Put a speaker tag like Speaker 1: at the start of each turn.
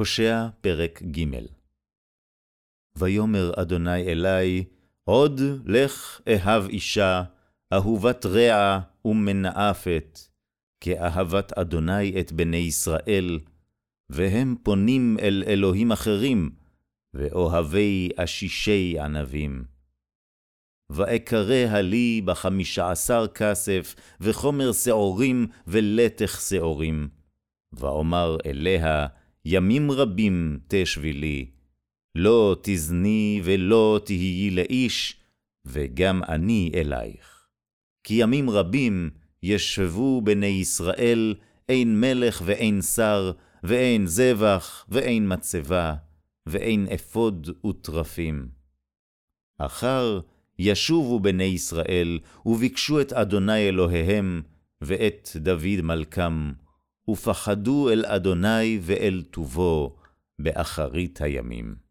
Speaker 1: הושע פרק ג' ויאמר אדוני אלי, עוד לך אהב אישה, אהובת רע ומנאפת, כאהבת אדוני את בני ישראל, והם פונים אל אלוהים אחרים, ואוהבי אשישי ענבים. ואקרא לי בחמישה עשר כסף, וחומר שעורים, ולתך שעורים. ואומר אליה, ימים רבים תשבי לי, לא תזני ולא תהיי לאיש, וגם אני אלייך. כי ימים רבים ישבו בני ישראל, אין מלך ואין שר, ואין זבח ואין מצבה, ואין אפוד וטרפים. אחר ישובו בני ישראל, וביקשו את אדוני אלוהיהם, ואת דוד מלכם, ופחדו אל אדוני ואל טובו באחרית הימים.